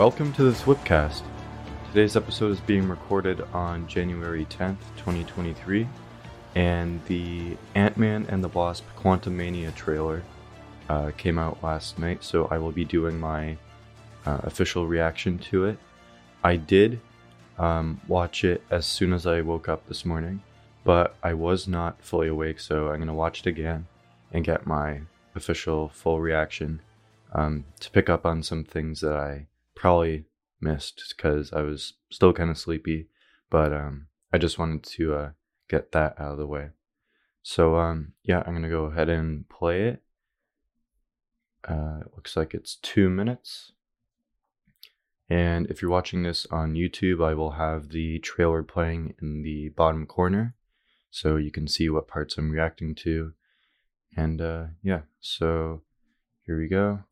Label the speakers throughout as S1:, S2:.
S1: Welcome to the Swipcast. Today's episode is being recorded on January 10th, 2023, and the Ant Man and the Wasp Quantumania trailer uh, came out last night, so I will be doing my uh, official reaction to it. I did um, watch it as soon as I woke up this morning, but I was not fully awake, so I'm going to watch it again and get my official full reaction um, to pick up on some things that I probably missed because I was still kind of sleepy, but um, I just wanted to uh, get that out of the way. So um, yeah, I'm gonna go ahead and play it. Uh, it looks like it's two minutes. And if you're watching this on YouTube, I will have the trailer playing in the bottom corner so you can see what parts I'm reacting to. And uh, yeah, so here we go.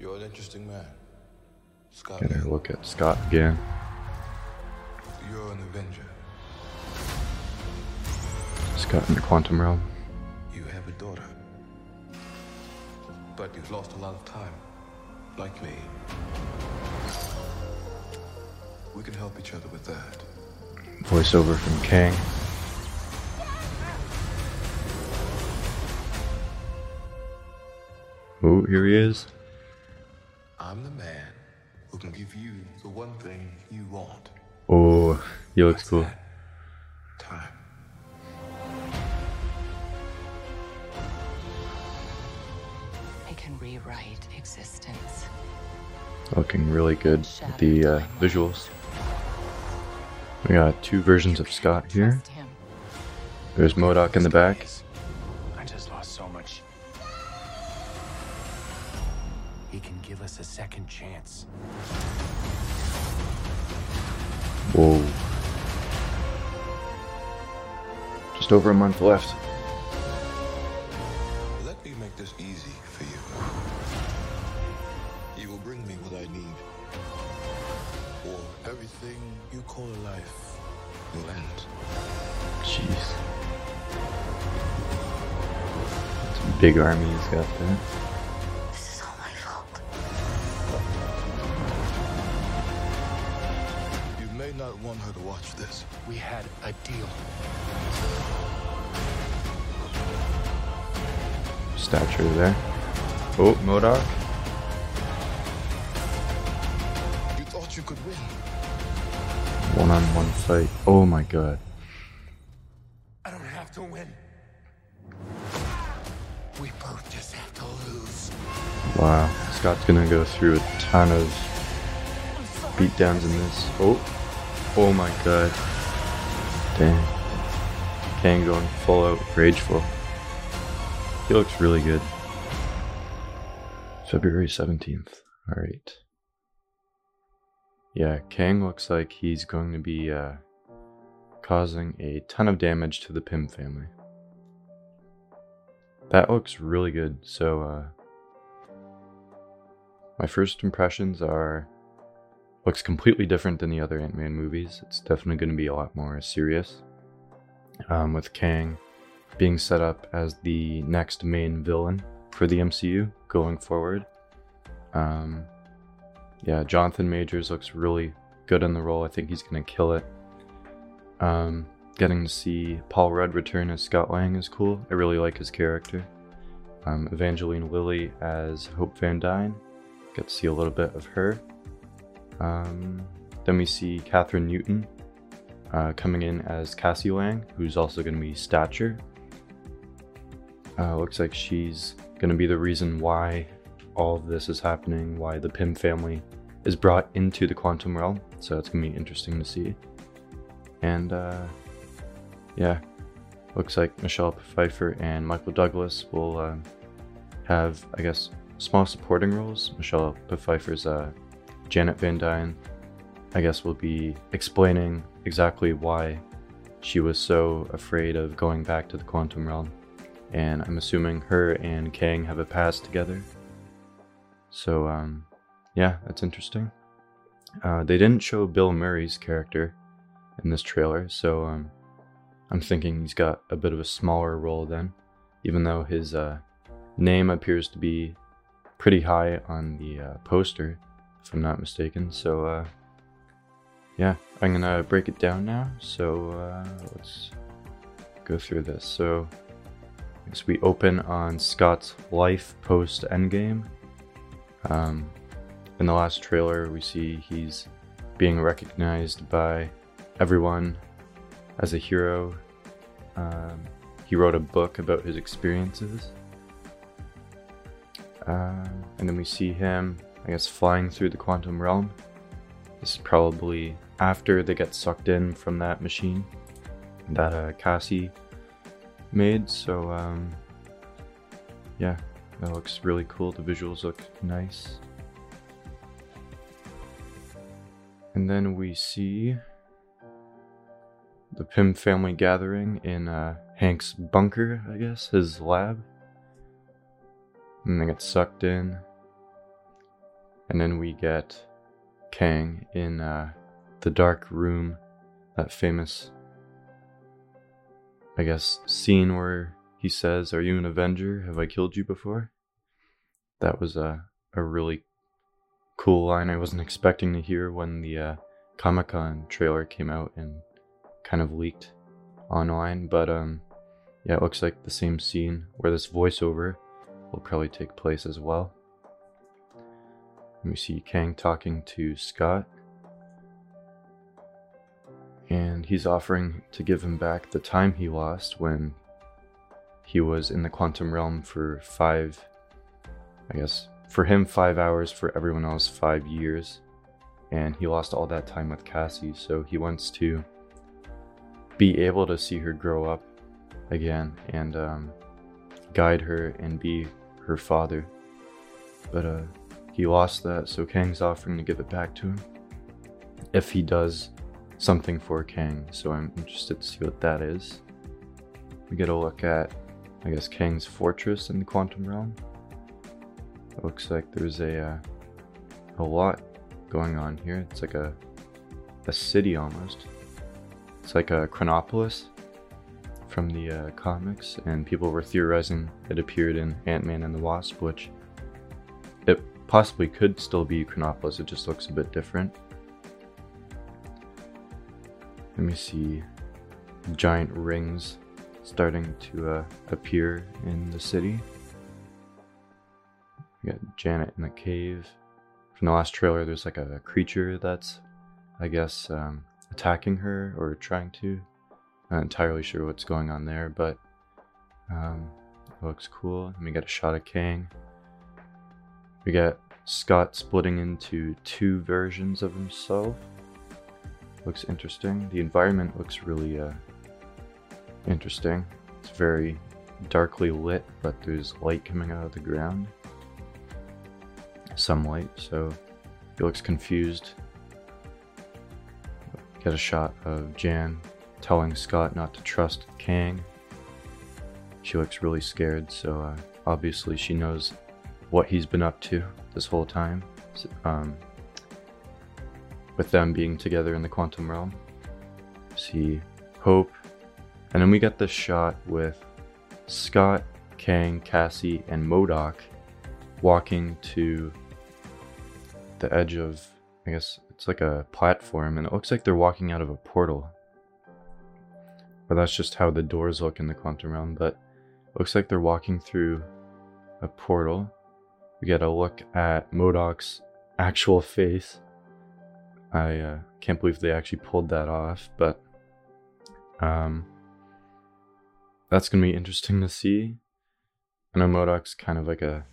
S2: You're an interesting man. Scott.
S1: Gonna look at Scott again.
S2: You're an Avenger.
S1: Scott in the quantum realm.
S2: You have a daughter. But you've lost a lot of time. Like me. We can help each other with that.
S1: Voiceover from Kang. Oh, here he is.
S2: I'm the man who can give you the one thing you want.
S1: Oh, he looks cool.
S2: Time.
S3: I can rewrite existence.
S1: Looking really good with the uh, visuals. We got two versions of Scott here. There's MODOK in the back.
S4: A second chance.
S1: Whoa. Just over a month left.
S2: Let me make this easy for you. You will bring me what I need. Or everything you call a life will end.
S1: Jeez. It's a big army he's got there.
S2: You thought you could win.
S1: One on one fight. Oh my god.
S4: I don't have to win. We both just have to lose.
S1: Wow. Scott's gonna go through a ton of beatdowns in this. Oh. Oh my god. Dang. Kang going full out rageful. He looks really good. February 17th. Alright. Yeah, Kang looks like he's going to be uh, causing a ton of damage to the Pym family. That looks really good. So, uh, my first impressions are looks completely different than the other Ant-Man movies. It's definitely going to be a lot more serious. Um, with Kang being set up as the next main villain for the MCU going forward. Um, yeah, Jonathan Majors looks really good in the role. I think he's going to kill it. Um, getting to see Paul Rudd return as Scott Lang is cool. I really like his character. Um, Evangeline Lilly as Hope Van Dyne. Get to see a little bit of her. Um, then we see Kathryn Newton uh, coming in as Cassie Lang, who's also going to be Stature. Uh, looks like she's going to be the reason why all of this is happening, why the Pym family is brought into the quantum realm. So it's going to be interesting to see. And uh, yeah, looks like Michelle Pfeiffer and Michael Douglas will uh, have, I guess, small supporting roles. Michelle Pfeiffer's uh, Janet Van Dyne, I guess, will be explaining exactly why she was so afraid of going back to the quantum realm. And I'm assuming her and Kang have a past together. So, um, yeah, that's interesting. Uh, they didn't show Bill Murray's character in this trailer, so um, I'm thinking he's got a bit of a smaller role then, even though his uh, name appears to be pretty high on the uh, poster, if I'm not mistaken. So, uh, yeah, I'm gonna break it down now. So, uh, let's go through this. So, as we open on Scott's life post Endgame. Um, in the last trailer, we see he's being recognized by everyone as a hero. Um, he wrote a book about his experiences. Um, and then we see him, I guess, flying through the quantum realm. This is probably after they get sucked in from that machine that uh, Cassie made. So, um, yeah, that looks really cool. The visuals look nice. And then we see the Pym family gathering in uh, Hank's bunker, I guess, his lab. And they get sucked in. And then we get Kang in uh, the dark room, that famous, I guess, scene where he says, Are you an Avenger? Have I killed you before? That was a, a really cool line I wasn't expecting to hear when the uh, Comic Con trailer came out and kind of leaked online. But um, yeah, it looks like the same scene where this voiceover will probably take place as well. And we see Kang talking to Scott. And he's offering to give him back the time he lost when he was in the quantum realm for five, I guess, for him, five hours, for everyone else, five years. And he lost all that time with Cassie, so he wants to be able to see her grow up again and um, guide her and be her father. But uh, he lost that, so Kang's offering to give it back to him if he does something for Kang. So I'm interested to see what that is. We get a look at, I guess, Kang's fortress in the quantum realm. It looks like there's a uh, a lot going on here. It's like a a city almost. It's like a Chronopolis from the uh, comics, and people were theorizing it appeared in Ant Man and the Wasp, which it possibly could still be Chronopolis, it just looks a bit different. Let me see giant rings starting to uh, appear in the city. We got Janet in the cave. From the last trailer, there's like a creature that's, I guess, um, attacking her or trying to. Not entirely sure what's going on there, but um, it looks cool. And we got a shot of Kang. We got Scott splitting into two versions of himself. Looks interesting. The environment looks really uh, interesting. It's very darkly lit, but there's light coming out of the ground. Some light, so he looks confused. Get a shot of Jan telling Scott not to trust Kang. She looks really scared, so uh, obviously she knows what he's been up to this whole time. Um, with them being together in the quantum realm. See Hope. And then we get this shot with Scott, Kang, Cassie, and MODOK walking to the edge of, I guess it's like a platform, and it looks like they're walking out of a portal. Or that's just how the doors look in the quantum realm, but looks like they're walking through a portal. We get a look at MODOK's actual face. I uh, can't believe they actually pulled that off, but um, that's gonna be interesting to see. I know MODOK's kind of like a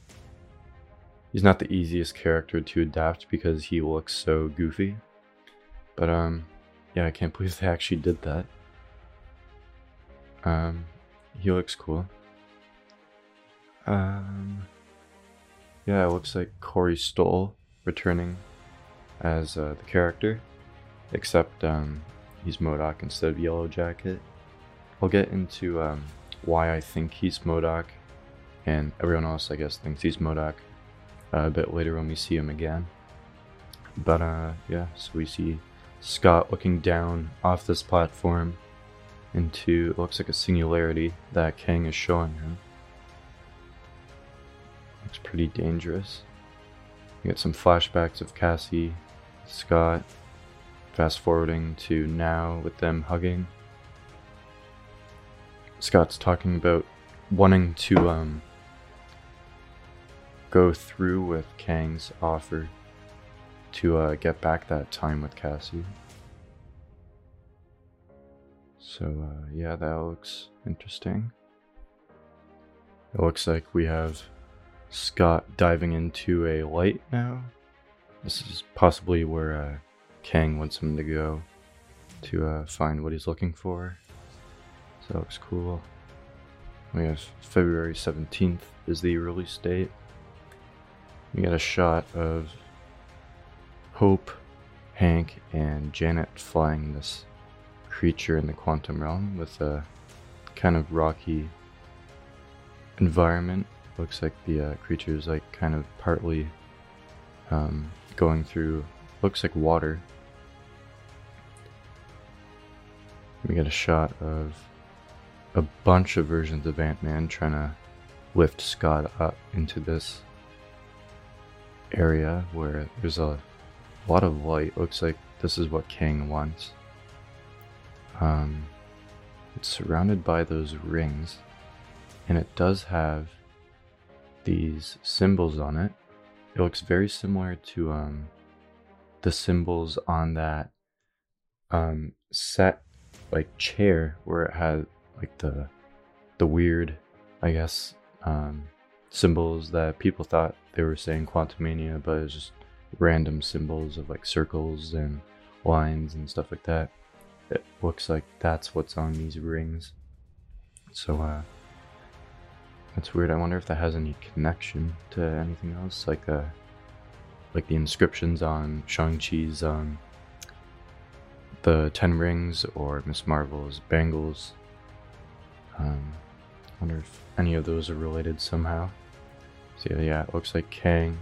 S1: he's not the easiest character to adapt because he looks so goofy. But um yeah, I can't believe they actually did that. Um, he looks cool. Um, yeah, it looks like Corey Stoll returning as uh, the character, except um, he's MODOK instead of Yellow Jacket. I'll get into um, why I think he's MODOK, and everyone else, I guess, thinks he's MODOK uh, a bit later when we see him again. But uh, yeah, so we see Scott looking down off this platform into it looks like a singularity that Kang is showing him. Looks pretty dangerous. We get some flashbacks of Cassie, Scott, fast forwarding to now with them hugging. Scott's talking about wanting to um, go through with Kang's offer to uh, get back that time with Cassie. So, uh, yeah, that looks interesting. It looks like we have Scott diving into a light now. This is possibly where uh, Kang wants him to go to uh, find what he's looking for. So that looks cool. We have February 17th is the release date. We got a shot of Hope, Hank, and Janet flying this creature in the quantum realm with a kind of rocky environment. Looks like the uh, creature is like kind of partly um, going through, looks like water. We get a shot of a bunch of versions of Ant Man trying to lift Scott up into this area where there's a lot of light. Looks like this is what Kang wants. Um, it's surrounded by those rings, and it does have these symbols on it. It looks very similar to um, the symbols on that um, set like chair where it had like the the weird, I guess, um, symbols that people thought they were saying Quantumania, but it's just random symbols of like circles and lines and stuff like that. It looks like that's what's on these rings. So uh that's weird. I wonder if that has any connection to anything else, like uh like the inscriptions on Shang-Chi's um the Ten Rings or Miss Marvel's bangles. Um, wonder if any of those are related somehow. So yeah, it looks like Kang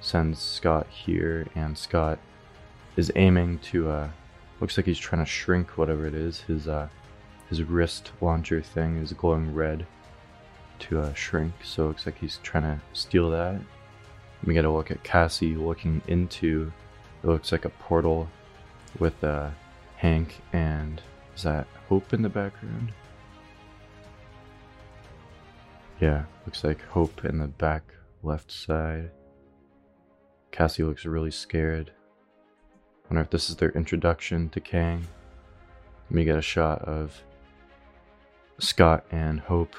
S1: sends Scott here, and Scott is aiming to. Uh, looks like he's trying to shrink whatever it is. His uh, his wrist launcher thing is glowing red to uh, shrink, so it looks like he's trying to steal that. We get a look at Cassie looking into. It looks like a portal with uh, Hank and is that Hope in the background? Yeah, looks like Hope in the back left side. Cassie looks really scared. Wonder if this is their introduction to Kang. Let me get a shot of Scott and Hope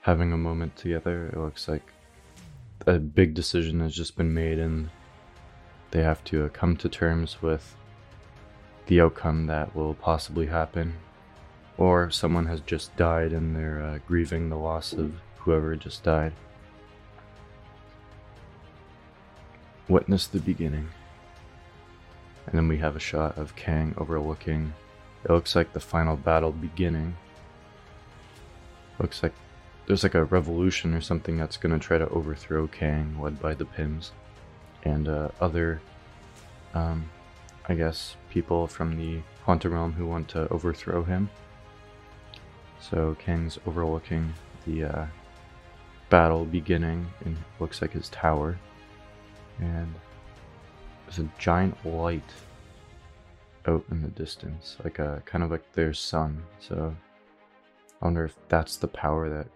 S1: having a moment together. It looks like a big decision has just been made and they have to uh, come to terms with the outcome that will possibly happen. Or someone has just died and they're uh, grieving the loss of whoever just died. Witness the beginning. And then we have a shot of Kang overlooking. It looks like the final battle beginning. Looks like there's like a revolution or something that's gonna try to overthrow Kang, led by the Pyms, and uh, other, um, I guess, people from the Quantum Realm who want to overthrow him. So Kang's overlooking the uh, battle beginning and looks like his tower. And there's a giant light out in the distance, like a kind of like their sun. So I wonder if that's the power that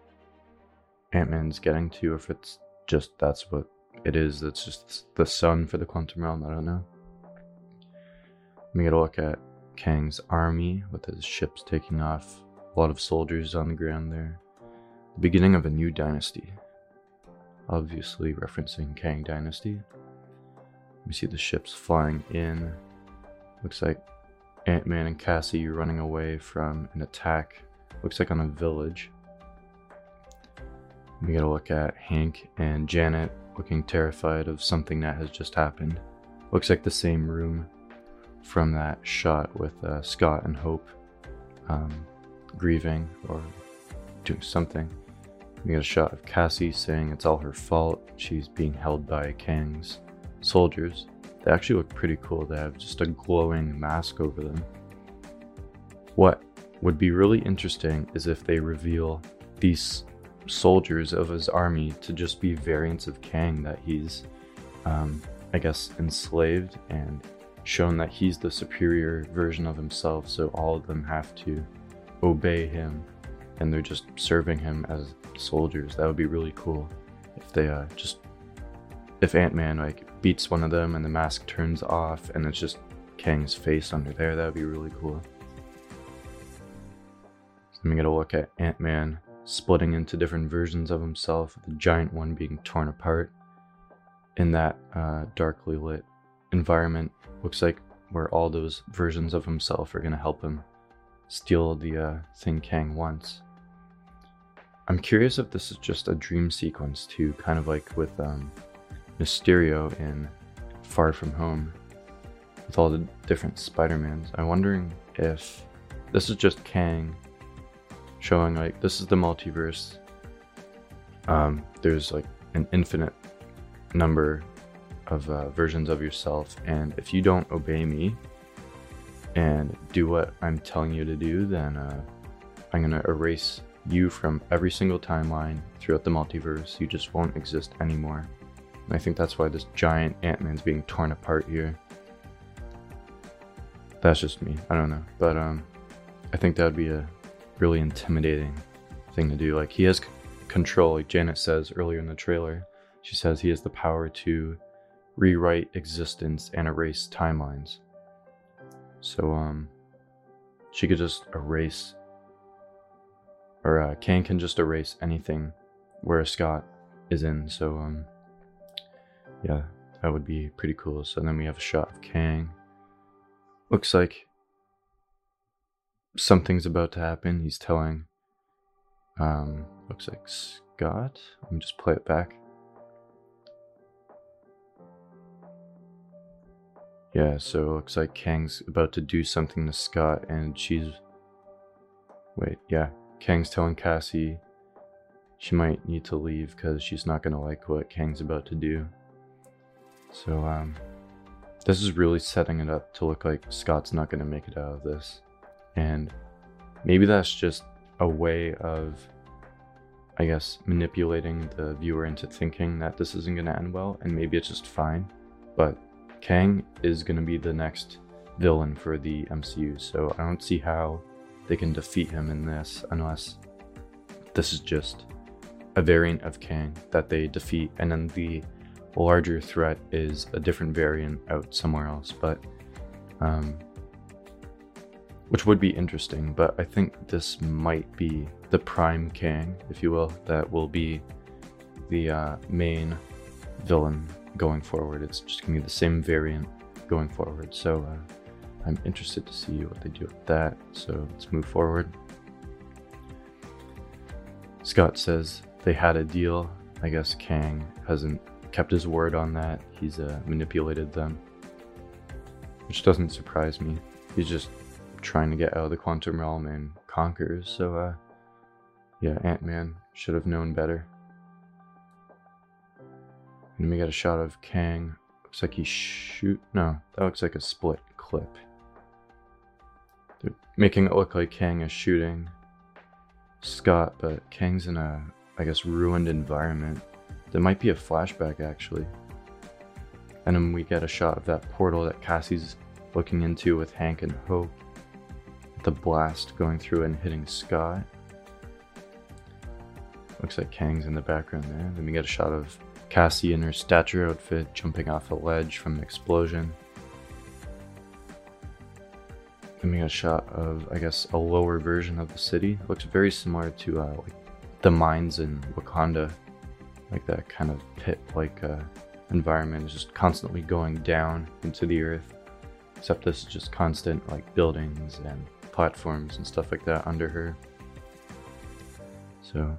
S1: Ant Man's getting to, if it's just that's what it is. That's just the sun for the quantum realm. I don't know. We get a look at Kang's army with his ships taking off. A lot of soldiers on the ground there. The beginning of a new dynasty. Obviously referencing Kang Dynasty. We see the ships flying in. Looks like Ant Man and Cassie running away from an attack. Looks like on a village. We get a look at Hank and Janet looking terrified of something that has just happened. Looks like the same room from that shot with uh, Scott and Hope um, grieving or doing something. We get a shot of Cassie saying it's all her fault. She's being held by Kang's soldiers. They actually look pretty cool. They have just a glowing mask over them. What would be really interesting is if they reveal these soldiers of his army to just be variants of Kang that he's, um, I guess, enslaved and shown that he's the superior version of himself. So all of them have to obey him, and they're just serving him as soldiers. That would be really cool if they uh, just if Ant Man like beats one of them and the mask turns off and it's just Kang's face under there. That would be really cool. Then we get a look at Ant Man splitting into different versions of himself, the giant one being torn apart in that uh, darkly lit environment. Looks like where all those versions of himself are going to help him steal the uh, thing Kang wants. I'm curious if this is just a dream sequence too, kind of like with um, Mysterio in Far From Home, with all the different Spider-Mans. I'm wondering if this is just Kang showing like this is the multiverse. Um, there's like an infinite number of uh, versions of yourself, and if you don't obey me and do what I'm telling you to do, then uh, I'm gonna erase you from every single timeline throughout the multiverse. You just won't exist anymore. And I think that's why this giant Ant Man's being torn apart here. That's just me. I don't know, but um, I think that would be a really intimidating thing to do. Like he has control, like Janet says earlier in the trailer. She says he has the power to rewrite existence and erase timelines. So um she could just erase or uh, Kang can just erase anything where Scott is in. So um yeah, that would be pretty cool. So then we have a shot of Kang. Looks like something's about to happen. He's telling, um, looks like Scott. Let me just play it back. Yeah, so it looks like Kang's about to do something to Scott, and she's. Wait, yeah. Kang's telling Cassie she might need to leave because she's not gonna like what Kang's about to do. So, um, this is really setting it up to look like Scott's not gonna make it out of this. And maybe that's just a way of, I guess, manipulating the viewer into thinking that this isn't going to end well, and maybe it's just fine. But Kang is going to be the next villain for the MCU, so I don't see how they can defeat him in this unless this is just a variant of Kang that they defeat, and then the larger threat is a different variant out somewhere else. But um, which would be interesting, but I think this might be the prime Kang, if you will, that will be the uh, main villain going forward. It's just gonna be the same variant going forward. So uh, I'm interested to see what they do with that. So let's move forward. Scott says they had a deal. I guess Kang hasn't kept his word on that. He's uh, manipulated them, which doesn't surprise me. He's just trying to get out of the quantum realm and conquers. So, uh, yeah, Ant Man should have known better. And we got a shot of Kang. Looks like he shoot. No, that looks like a split clip. They're making it look like Kang is shooting Scott, but Kang's in a, I guess, ruined environment. There might be a flashback actually. And then we get a shot of that portal that Cassie's looking into with Hank and Hope the blast going through and hitting Scott. Looks like Kang's in the background there. Then we get a shot of Cassie in her stature outfit jumping off a ledge from an explosion. Then we get a shot of, I guess, a lower version of the city. It looks very similar to uh, like the mines in Wakanda, like that kind of pit-like uh, environment, is just constantly going down into the earth. Except this is just constant like buildings and platforms and stuff like that under her. So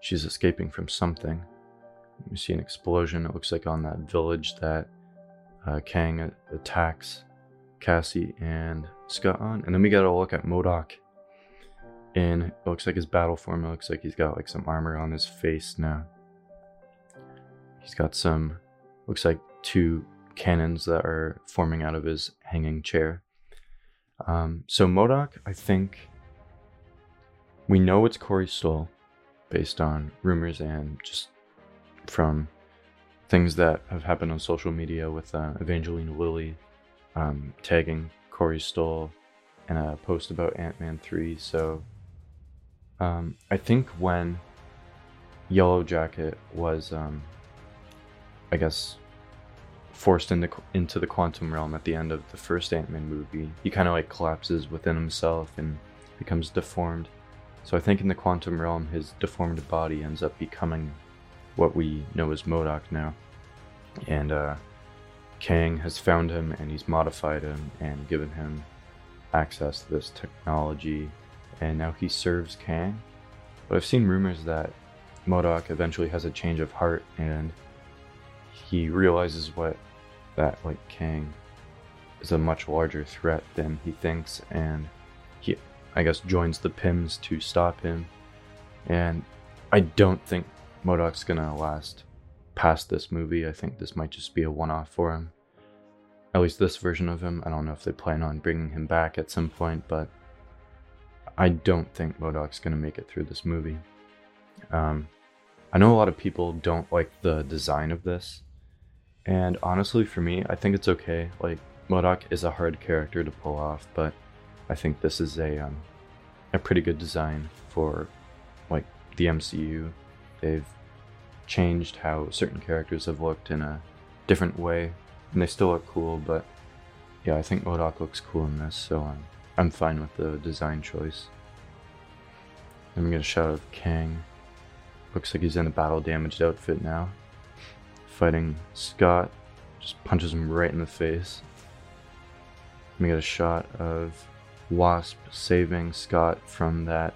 S1: she's escaping from something. You see an explosion, it looks like on that village that uh, Kang attacks Cassie and Scott on. And then we got a look at MODOK. And it looks like his battle form, it looks like he's got like some armor on his face now. He's got some, looks like two cannons that are forming out of his hanging chair. Um, so MODOK, I think we know it's Corey Stoll based on rumors and just from things that have happened on social media with uh, Evangeline Lilly um, tagging Corey Stoll in a post about Ant Man 3. So um, I think when Yellow Jacket was, um, I guess, forced into into the quantum realm at the end of the first Ant-Man movie, he kind of like collapses within himself and becomes deformed. So I think in the quantum realm, his deformed body ends up becoming what we know as MODOK now, and uh, Kang has found him and he's modified him and given him access to this technology, and now he serves Kang. But I've seen rumors that MODOK eventually has a change of heart and he realizes what that like Kang is a much larger threat than he thinks and he I guess joins the Pyms to stop him. And I don't think MODOK's gonna last past this movie. I think this might just be a one-off for him. At least this version of him. I don't know if they plan on bringing him back at some point, but I don't think MODOK's gonna make it through this movie. Um, I know a lot of people don't like the design of this, and honestly, for me, I think it's okay. Like MODOK is a hard character to pull off, but I think this is a um, a pretty good design for like the MCU. They've changed how certain characters have looked in a different way, and they still look cool. But yeah, I think MODOK looks cool in this, so I'm I'm fine with the design choice. Let me get a shot of Kang. Looks like he's in a battle damaged outfit now. Fighting Scott. Just punches him right in the face. We get a shot of Wasp saving Scott from that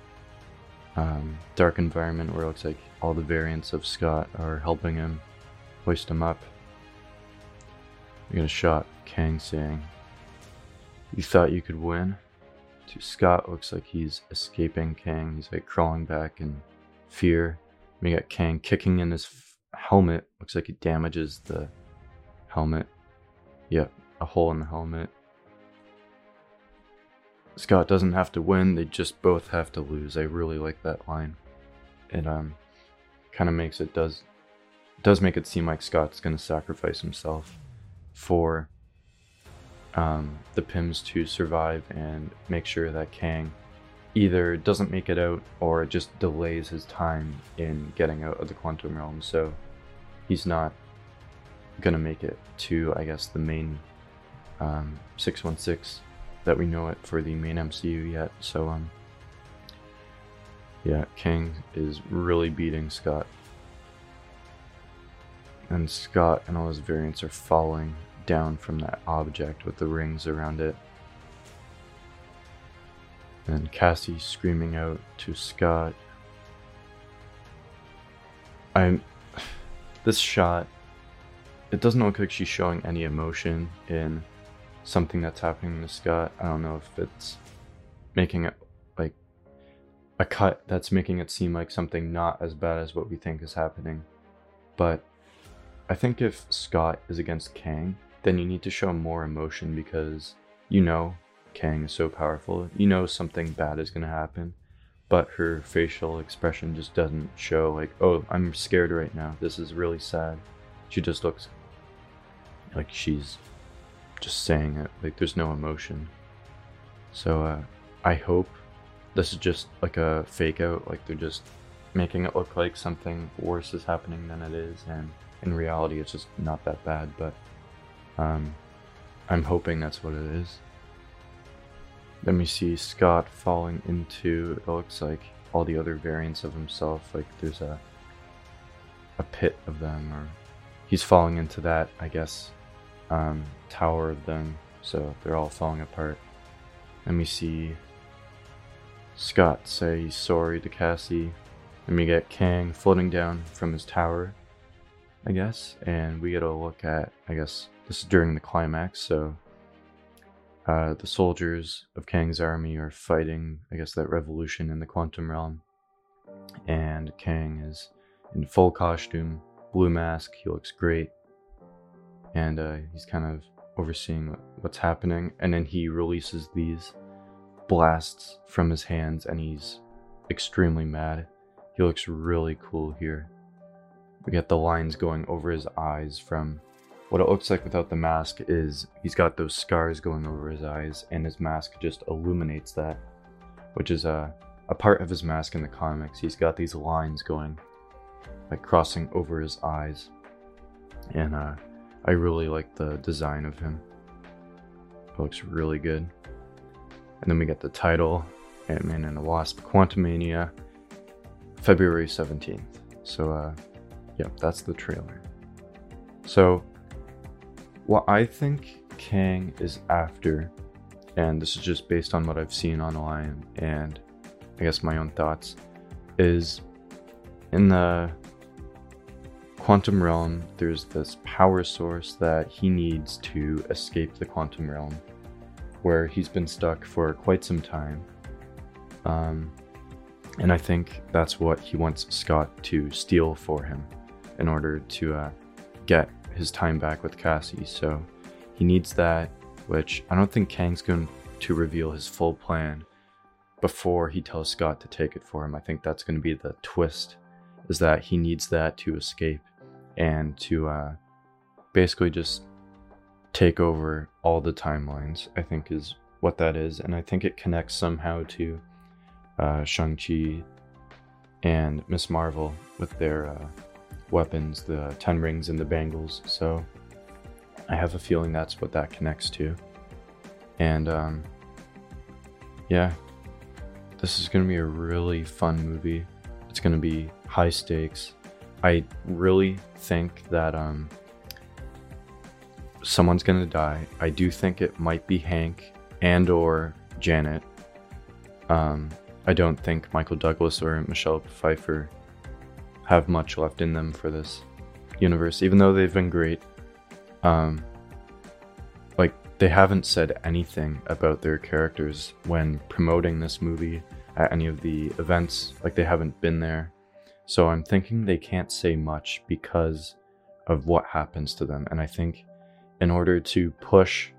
S1: um, dark environment where it looks like all the variants of Scott are helping him hoist him up. We get a shot Kang saying, You thought you could win? To Scott, looks like he's escaping Kang. He's like crawling back in fear. We got Kang kicking in his helmet. Looks like it damages the helmet. Yep, a hole in the helmet. Scott doesn't have to win, they just both have to lose. I really like that line. It um kind of makes it does does make it seem like Scott's going to sacrifice himself for um, the Pyms to survive and make sure that Kang either doesn't make it out or just delays his time in getting out of the quantum realm. So he's not gonna make it to, I guess, the main um, 616 that we know it for the main MCU yet. So um, yeah, Kang is really beating Scott. And Scott and all his variants are falling down from that object with the rings around it. And Cassie screaming out to Scott. I'm. This shot. It doesn't look like she's showing any emotion in something that's happening to Scott. I don't know if it's making it like a cut that's making it seem like something not as bad as what we think is happening. But I think if Scott is against Kang, then you need to show more emotion because you know Kang is so powerful. You know something bad is going to happen, but her facial expression just doesn't show like, "Oh, I'm scared right now. This is really sad." She just looks like she's just saying it. Like there's no emotion. So uh, I hope this is just like a fake out. Like they're just making it look like something worse is happening than it is, and in reality, it's just not that bad. But um, I'm hoping that's what it is. Then we see Scott falling into it looks like all the other variants of himself. Like there's a a pit of them, or he's falling into that, I guess, um, tower of them. So they're all falling apart. Then we see Scott say he's sorry to Cassie. And we get Kang floating down from his tower, I guess. And we get a look at, I guess, this is during the climax, so uh, the soldiers of Kang's army are fighting, I guess, that revolution in the quantum realm. And Kang is in full costume, blue mask, he looks great. And uh, he's kind of overseeing what's happening. And then he releases these blasts from his hands, and he's extremely mad. he looks really cool here. We get the lines going over his eyes from what it looks like without the mask is he's got those scars going over his eyes and his mask just illuminates that which is a, a part of his mask in the comics. He's got these lines going like crossing over his eyes and uh, i really like the design of him. It looks really good. And then we get the title ant-man and the wasp quantumania february 17th so uh yeah that's the trailer. So what I think Kang is after, and this is just based on what I've seen online and I guess my own thoughts, is in the quantum realm, there's this power source that he needs to escape the quantum realm, where he's been stuck for quite some time. Um, and I think that's what he wants Scott to steal for him in order to uh, get his time back with Cassie, so he needs that, which I don't think Kang's going to reveal his full plan before he tells Scott to take it for him. I think that's going to be the twist, is that he needs that to escape and to uh, basically just take over all the timelines, I think is what that is. And I think it connects somehow to uh, Shang-Chi and Miss Marvel with their uh, weapons, the Ten Rings and the Bangles. So I have a feeling that's what that connects to. And um, yeah, this is going to be a really fun movie. It's going to be high stakes. I really think that um, someone's going to die. I do think it might be Hank and or Janet. Um, I don't think Michael Douglas or Michelle Pfeiffer have much left in them for this universe, even though they've been great. Um, like they haven't said anything about their characters when promoting this movie at any of the events. Like they haven't been there, so I'm thinking they can't say much because of what happens to them. And I think in order to push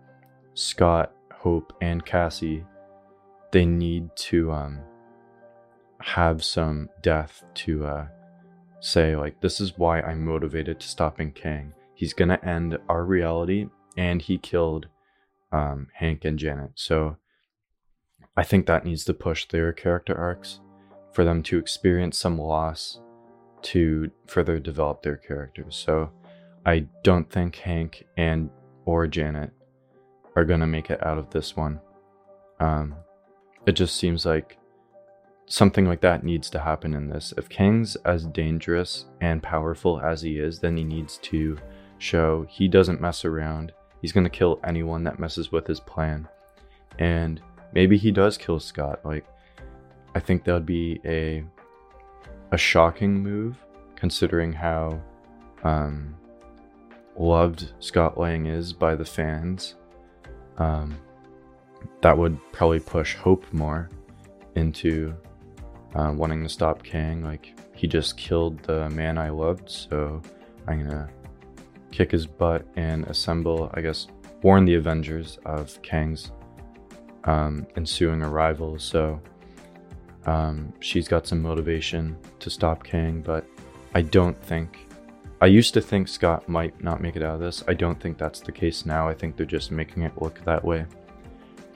S1: Scott, Hope, and Cassie, they need to um, have some death to uh, say like this is why I'm motivated to stopping Kang. He's gonna end our reality, and he killed um, Hank and Janet. So I think that needs to push their character arcs for them to experience some loss to further develop their characters. So I don't think Hank and or Janet are gonna make it out of this one. Um, it just seems like something like that needs to happen in this. If Kang's as dangerous and powerful as he is, then he needs to show he doesn't mess around. He's going to kill anyone that messes with his plan. And maybe he does kill Scott. Like I think that would be a a shocking move considering how um, loved Scott Lang is by the fans. Um, that would probably push Hope more into uh, wanting to stop Kang. Like, he just killed the man I loved, so I'm gonna kick his butt and assemble, I guess, warn the Avengers of Kang's um, ensuing arrival. So um, she's got some motivation to stop Kang, but I don't think. I used to think Scott might not make it out of this. I don't think that's the case now. I think they're just making it look that way.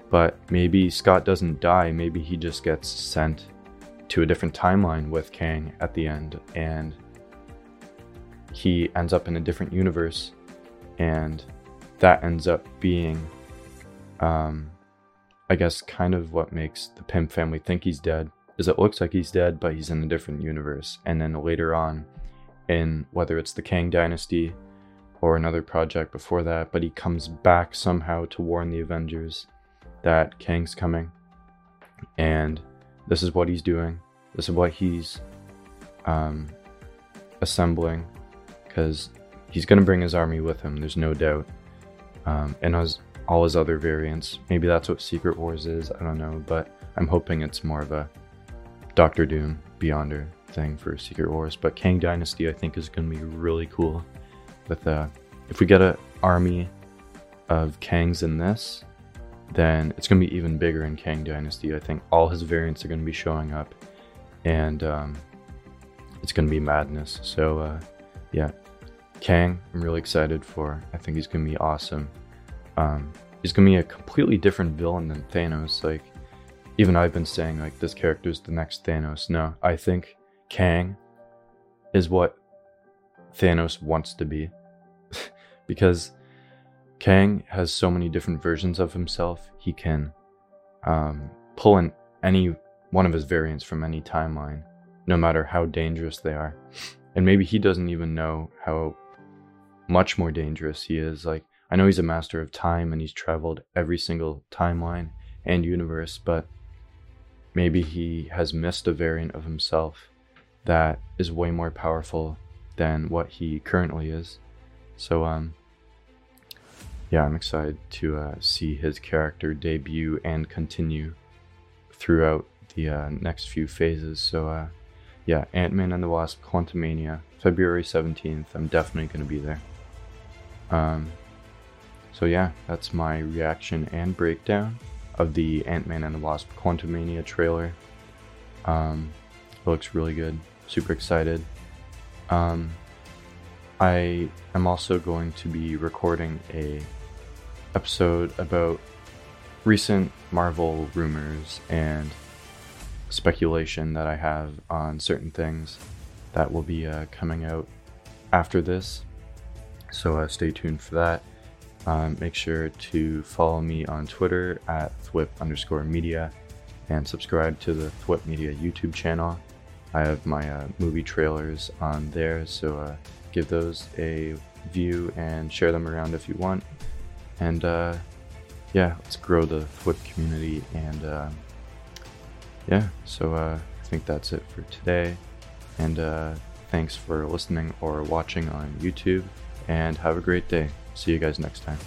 S1: But maybe Scott doesn't die. Maybe he just gets sent to a different timeline with Kang at the end, and he ends up in a different universe, and that ends up being, um, I guess, kind of what makes the Pym family think he's dead. Is it looks like he's dead, but he's in a different universe, and then later on, in whether it's the Kang Dynasty or another project before that, but he comes back somehow to warn the Avengers that Kang's coming, and this is what he's doing. This is what he's um, assembling because he's going to bring his army with him. There's no doubt. Um, and as all his other variants. Maybe that's what Secret Wars is. I don't know, but I'm hoping it's more of a Doctor Doom Beyonder thing for Secret Wars. But Kang Dynasty, I think, is going to be really cool. With uh, if we get an army of Kangs in this, then it's going to be even bigger in Kang Dynasty. I think all his variants are going to be showing up, and um, it's gonna be madness. So uh, yeah, Kang, I'm really excited for. I think he's gonna be awesome. Um, he's gonna be a completely different villain than Thanos. Like even I've been saying like this character is the next Thanos. No, I think Kang is what Thanos wants to be. because Kang has so many different versions of himself. He can um, pull in any one of his variants from any timeline, no matter how dangerous they are. And maybe he doesn't even know how much more dangerous he is. Like, I know he's a master of time and he's traveled every single timeline and universe, but maybe he has missed a variant of himself that is way more powerful than what he currently is. So, um, yeah, I'm excited to uh, see his character debut and continue throughout the uh, next few phases. So, uh, yeah, Ant Man and the Wasp Quantumania, February 17th. I'm definitely going to be there. Um, so, yeah, that's my reaction and breakdown of the Ant Man and the Wasp Quantumania trailer. Um, it looks really good. Super excited. Um, I am also going to be recording a episode about recent Marvel rumors and speculation that I have on certain things that will be uh, coming out after this. So uh, stay tuned for that. Um, make sure to follow me on Twitter at thwip underscore media and subscribe to the Thwip Media YouTube channel. I have my uh, movie trailers on there, so uh, give those a view and share them around if you want. And uh, yeah, let's grow the Thwip community. And uh, yeah, so uh, I think that's it for today. And uh, thanks for listening or watching on YouTube. And have a great day. See you guys next time.